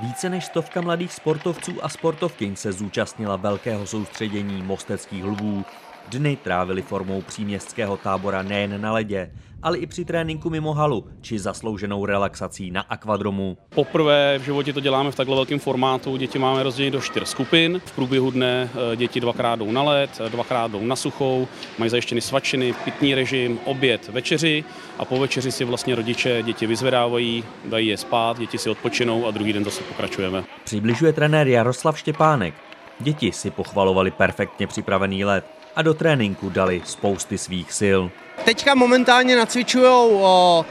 Více než stovka mladých sportovců a sportovkyň se zúčastnila velkého soustředění mosteckých lvů. Dny trávili formou příměstského tábora nejen na ledě, ale i při tréninku mimo halu či zaslouženou relaxací na akvadromu. Poprvé v životě to děláme v takhle velkém formátu. Děti máme rozdělení do čtyř skupin. V průběhu dne eh, děti dvakrát jdou na led, dvakrát jdou na suchou, mají zajištěny svačiny, pitný režim, oběd, večeři a po večeři si vlastně rodiče děti vyzvedávají, dají je spát, děti si odpočinou a druhý den zase pokračujeme. Přibližuje trenér Jaroslav Štěpánek. Děti si pochvalovali perfektně připravený let a do tréninku dali spousty svých sil. Teďka momentálně nacvičují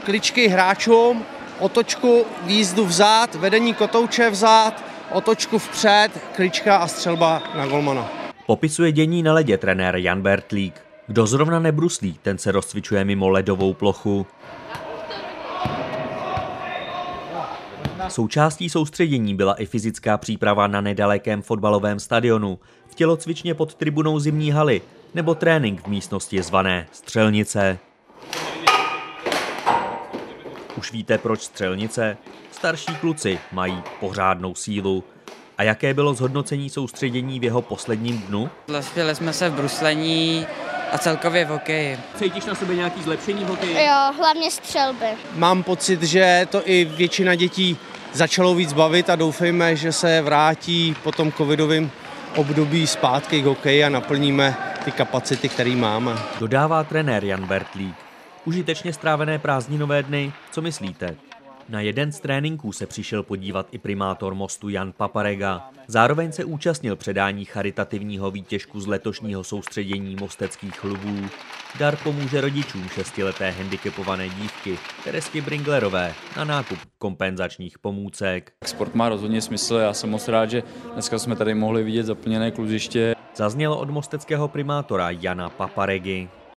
kličky hráčům, otočku, výzdu vzad, vedení kotouče vzad, otočku vpřed, klička a střelba na golmana. Popisuje dění na ledě trenér Jan Bertlík. Kdo zrovna nebruslí, ten se rozcvičuje mimo ledovou plochu. Součástí soustředění byla i fyzická příprava na nedalekém fotbalovém stadionu, v tělocvičně pod tribunou zimní haly nebo trénink v místnosti zvané Střelnice. Už víte, proč střelnice? Starší kluci mají pořádnou sílu. A jaké bylo zhodnocení soustředění v jeho posledním dnu? Zlepšili jsme se v bruslení a celkově v hokeji. Cítíš na sebe nějaký zlepšení v hokeji? Jo, hlavně střelby. Mám pocit, že to i většina dětí začalo víc bavit a doufejme, že se vrátí po tom covidovém období zpátky k hokeji a naplníme ty kapacity, které máme. Dodává trenér Jan Bertlík. Užitečně strávené prázdninové dny, co myslíte? Na jeden z tréninků se přišel podívat i primátor mostu Jan Paparega. Zároveň se účastnil předání charitativního výtěžku z letošního soustředění mosteckých chlubů. Dar pomůže rodičům šestileté handicapované dívky Teresky Bringlerové na nákup kompenzačních pomůcek. Sport má rozhodně smysl, já jsem moc rád, že dneska jsme tady mohli vidět zaplněné kluziště. Zaznělo od mosteckého primátora Jana Paparegy.